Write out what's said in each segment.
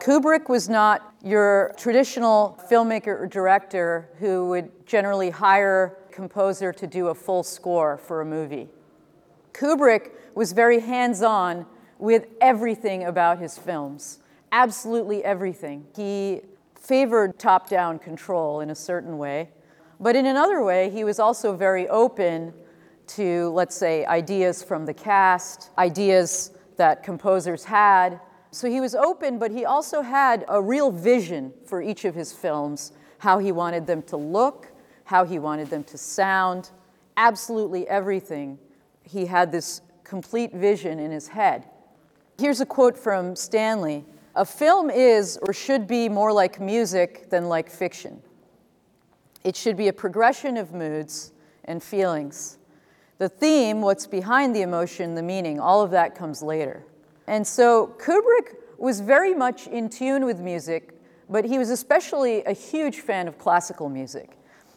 Kubrick was not your traditional filmmaker or director who would generally hire a composer to do a full score for a movie. Kubrick was very hands on with everything about his films, absolutely everything. He favored top down control in a certain way, but in another way, he was also very open to, let's say, ideas from the cast, ideas that composers had. So he was open, but he also had a real vision for each of his films how he wanted them to look, how he wanted them to sound, absolutely everything. He had this complete vision in his head. Here's a quote from Stanley A film is or should be more like music than like fiction. It should be a progression of moods and feelings. The theme, what's behind the emotion, the meaning, all of that comes later. And so Kubrick was very much in tune with music, but he was especially a huge fan of classical music.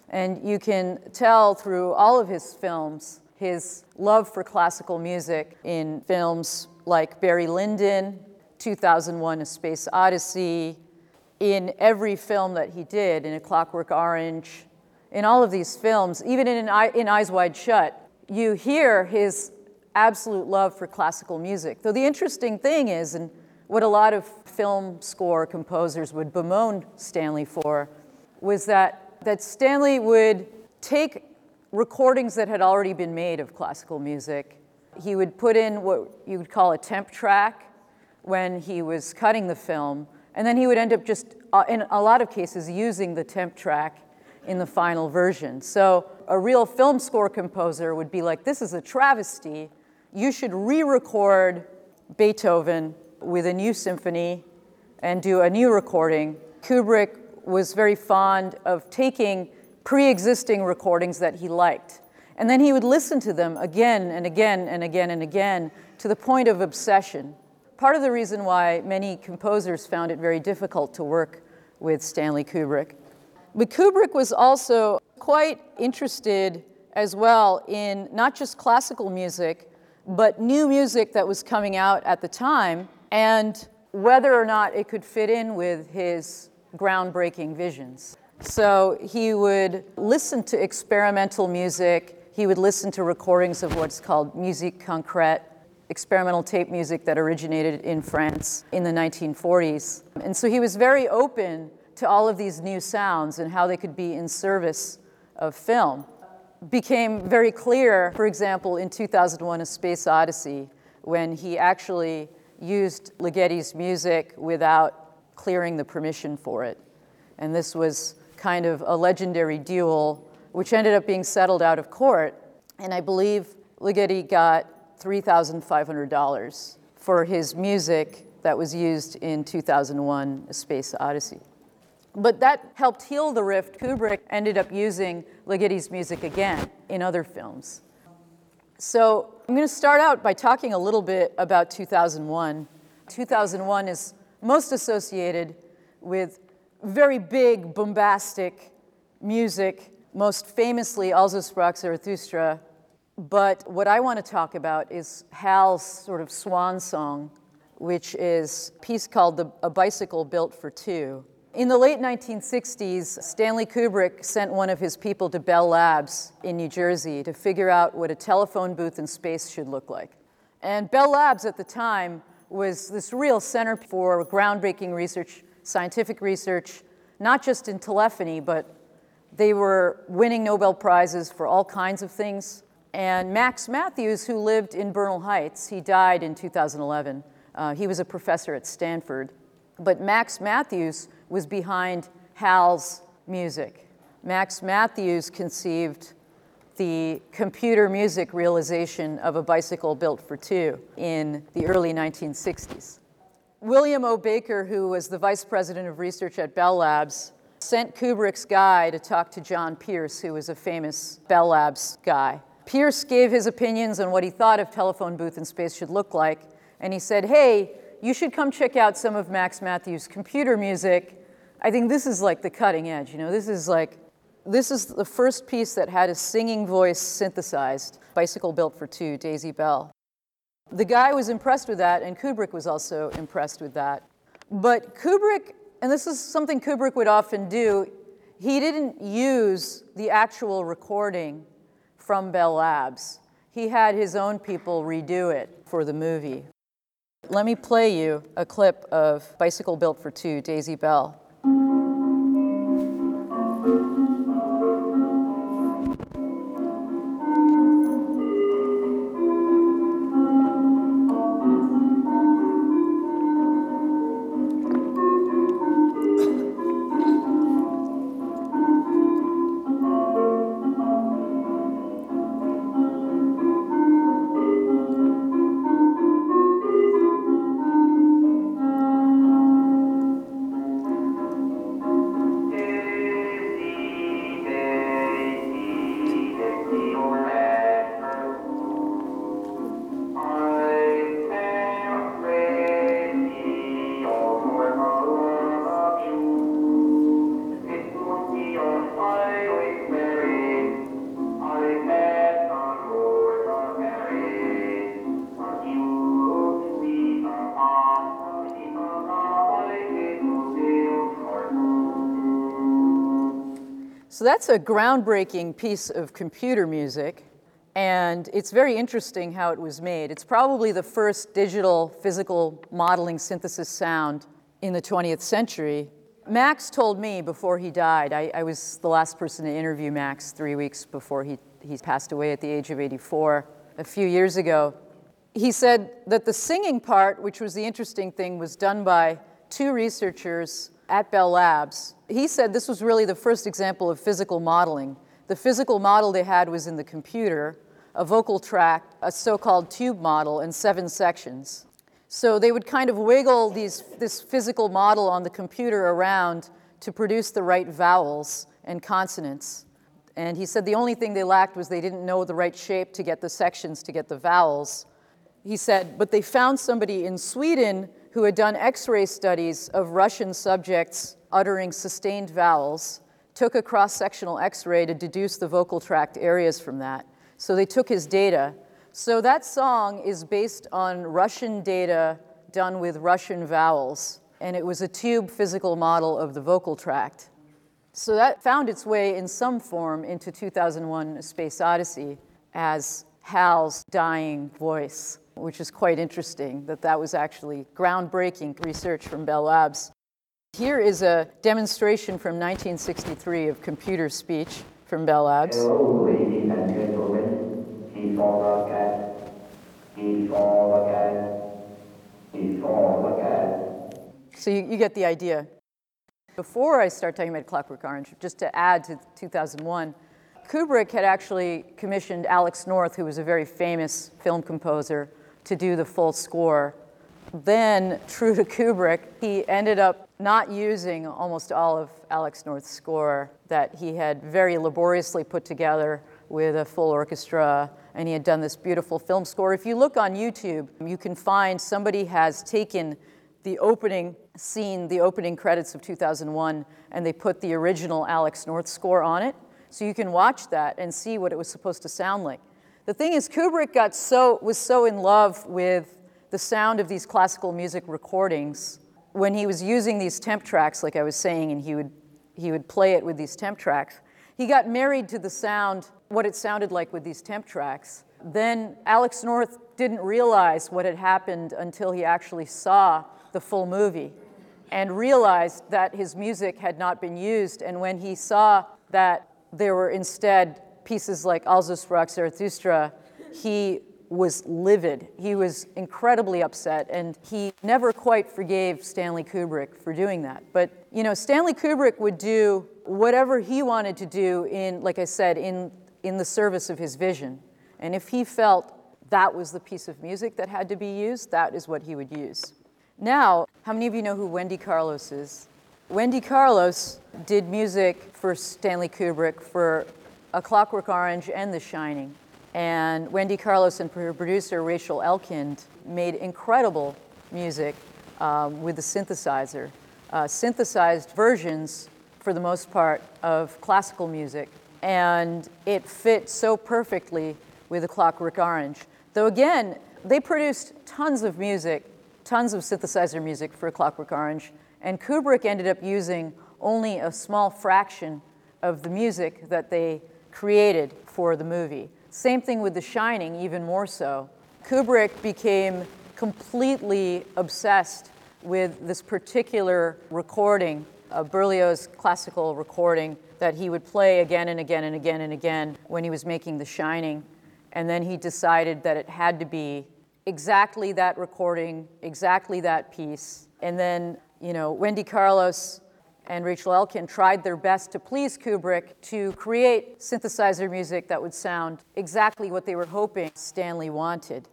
And you can tell through all of his films his love for classical music in films like Barry Lyndon, 2001 A Space Odyssey, in every film that he did, in A Clockwork Orange, in all of these films, even in, in Eyes Wide Shut, you hear his absolute love for classical music. Though the interesting thing is, and what a lot of film score composers would bemoan Stanley for, was that, that Stanley would take recordings that had already been made of classical music. He would put in what you would call a temp track when he was cutting the film, and then he would end up just, uh, in a lot of cases, using the temp track in the final version. So a real film score composer would be like, this is a travesty. You should re record Beethoven with a new symphony and do a new recording. Kubrick was very fond of taking pre existing recordings that he liked. And then he would listen to them again and again and again and again to the point of obsession. Part of the reason why many composers found it very difficult to work with Stanley Kubrick. But Kubrick was also quite interested as well in not just classical music, but new music that was coming out at the time and whether or not it could fit in with his groundbreaking visions. So he would listen to experimental music, he would listen to recordings of what's called musique concrète, experimental tape music that originated in France in the 1940s. And so he was very open to all of these new sounds and how they could be in service of film became very clear, for example, in 2001 A Space Odyssey, when he actually used Ligeti's music without clearing the permission for it. And this was kind of a legendary duel, which ended up being settled out of court. And I believe Ligeti got $3,500 for his music that was used in 2001 A Space Odyssey. But that helped heal the rift. Kubrick ended up using Ligeti's music again in other films. So I'm going to start out by talking a little bit about 2001. 2001 is most associated with very big, bombastic music, most famously Also sprach Zarathustra. But what I want to talk about is Hal's sort of swan song, which is a piece called the, A Bicycle Built for Two. In the late 1960s, Stanley Kubrick sent one of his people to Bell Labs in New Jersey to figure out what a telephone booth in space should look like. And Bell Labs at the time was this real center for groundbreaking research, scientific research, not just in telephony, but they were winning Nobel Prizes for all kinds of things. And Max Mathews, who lived in Bernal Heights, he died in 2011. Uh, he was a professor at Stanford. But Max Mathews was behind Hal's music. Max Mathews conceived the computer music realization of a bicycle built for two in the early 1960s. William O. Baker, who was the vice president of research at Bell Labs, sent Kubrick's guy to talk to John Pierce, who was a famous Bell Labs guy. Pierce gave his opinions on what he thought a telephone booth in space should look like, and he said, Hey, you should come check out some of Max Mathews' computer music I think this is like the cutting edge. You know, this is like, this is the first piece that had a singing voice synthesized. Bicycle Built for Two, Daisy Bell. The guy was impressed with that, and Kubrick was also impressed with that. But Kubrick, and this is something Kubrick would often do, he didn't use the actual recording from Bell Labs. He had his own people redo it for the movie. Let me play you a clip of Bicycle Built for Two, Daisy Bell. So that's a groundbreaking piece of computer music, and it's very interesting how it was made. It's probably the first digital physical modeling synthesis sound in the 20th century. Max told me before he died, I, I was the last person to interview Max three weeks before he, he passed away at the age of 84 a few years ago. He said that the singing part, which was the interesting thing, was done by two researchers at Bell Labs. He said this was really the first example of physical modeling. The physical model they had was in the computer, a vocal tract, a so called tube model, and seven sections. So they would kind of wiggle these, this physical model on the computer around to produce the right vowels and consonants. And he said the only thing they lacked was they didn't know the right shape to get the sections to get the vowels. He said, but they found somebody in Sweden who had done x ray studies of Russian subjects uttering sustained vowels, took a cross sectional x ray to deduce the vocal tract areas from that. So they took his data. So that song is based on Russian data done with Russian vowels, and it was a tube physical model of the vocal tract. So that found its way in some form into 2001 A Space Odyssey as Hal's dying voice which is quite interesting that that was actually groundbreaking research from Bell Labs. Here is a demonstration from 1963 of computer speech from Bell Labs. He's all a cat. He's all a. So you, you get the idea. Before I start talking about Clockwork Orange, just to add to 2001, Kubrick had actually commissioned Alex North, who was a very famous film composer, to do the full score. Then, true to Kubrick, he ended up not using almost all of Alex North's score that he had very laboriously put together with a full orchestra, and he had done this beautiful film score. If you look on YouTube, you can find somebody has taken the opening scene, the opening credits of 2001, and they put the original Alex North score on it. So you can watch that and see what it was supposed to sound like. The thing is, Kubrick got so, was so in love with the sound of these classical music recordings when he was using these temp tracks, like I was saying, and he would, he would play it with these temp tracks. He got married to the sound, what it sounded like with these temp tracks. Then Alex North didn't realize what had happened until he actually saw the full movie and realized that his music had not been used. And when he saw that there were instead pieces like Also sprach Zarathustra, he was livid. He was incredibly upset, and he never quite forgave Stanley Kubrick for doing that. But you know, Stanley Kubrick would do whatever he wanted to do in, like I said, in in the service of his vision. And if he felt that was the piece of music that had to be used, that is what he would use. Now, how many of you know who Wendy Carlos is? Wendy Carlos did music for Stanley Kubrick for a Clockwork Orange and The Shining. And Wendy Carlos and her producer Rachel Elkind made incredible music um, with the synthesizer, uh, synthesized versions, for the most part, of classical music. And it fit so perfectly with A Clockwork Orange. Though again, they produced tons of music tons of synthesizer music for Clockwork Orange, and Kubrick ended up using only a small fraction of the music that they created for the movie. Same thing with The Shining, even more so. Kubrick became completely obsessed with this particular recording, a Berlioz classical recording that he would play again and again and again and again when he was making The Shining. And then he decided that it had to be exactly that recording, exactly that piece. And then, you know, Wendy Carlos and Rachel Elkind tried their best to please Kubrick to create synthesizer music that would sound exactly what they were hoping Stanley wanted.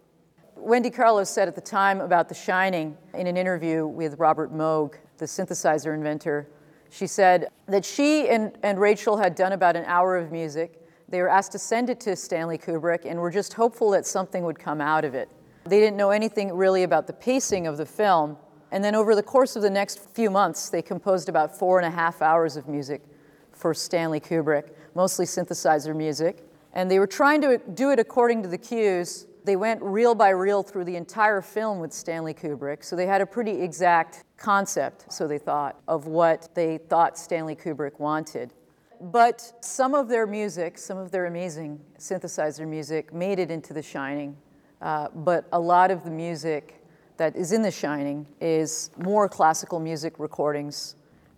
Wendy Carlos said at the time about The Shining in an interview with Robert Moog, the synthesizer inventor, she said that she and, and Rachel had done about an hour of music. They were asked to send it to Stanley Kubrick and were just hopeful that something would come out of it. They didn't know anything really about the pacing of the film, and then over the course of the next few months, they composed about four and a half hours of music for Stanley Kubrick, mostly synthesizer music. And they were trying to do it according to the cues. They went reel by reel through the entire film with Stanley Kubrick, so they had a pretty exact concept, so they thought, of what they thought Stanley Kubrick wanted. But some of their music, some of their amazing synthesizer music, made it into The Shining. Uh, but a lot of the music that is in The Shining is more classical music recordings.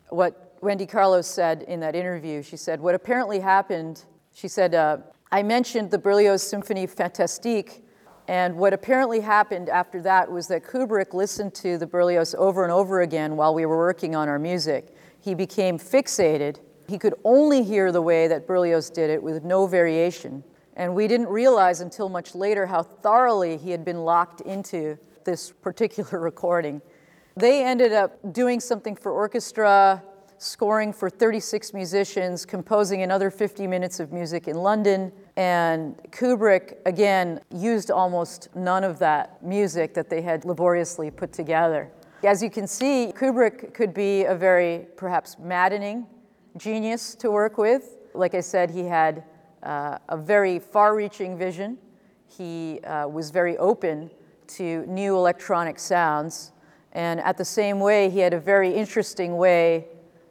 What Wendy Carlos said in that interview, she said, What apparently happened, she said, uh, I mentioned the Berlioz Symphony Fantastique, and what apparently happened after that was that Kubrick listened to the Berlioz over and over again while we were working on our music. He became fixated. He could only hear the way that Berlioz did it with no variation. And we didn't realize until much later how thoroughly he had been locked into this particular recording. They ended up doing something for orchestra, scoring for 36 musicians, composing another 50 minutes of music in London. And Kubrick, again, used almost none of that music that they had laboriously put together. As you can see, Kubrick could be a very perhaps maddening genius to work with. Like I said, he had uh, a very far reaching vision. He uh, was very open to new electronic sounds. And at the same way, he had a very interesting way,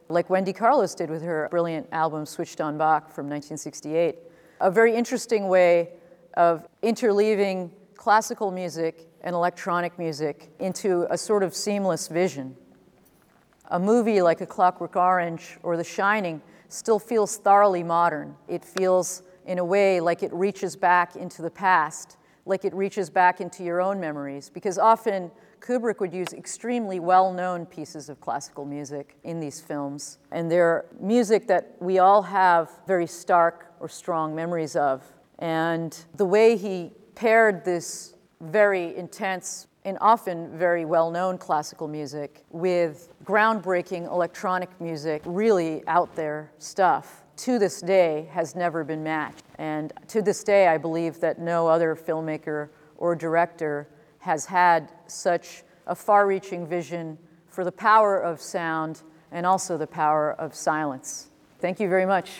like Wendy Carlos did with her brilliant album Switched on Bach from 1968, a very interesting way of interleaving classical music and electronic music into a sort of seamless vision. A movie like A Clockwork Orange or The Shining still feels thoroughly modern. It feels, in a way, like it reaches back into the past like it reaches back into your own memories. Because often Kubrick would use extremely well known pieces of classical music in these films. And they're music that we all have very stark or strong memories of. And the way he paired this very intense and often very well known classical music with groundbreaking electronic music, really out there stuff to this day has never been matched. And to this day, I believe that no other filmmaker or director has had such a far reaching vision for the power of sound and also the power of silence. Thank you very much.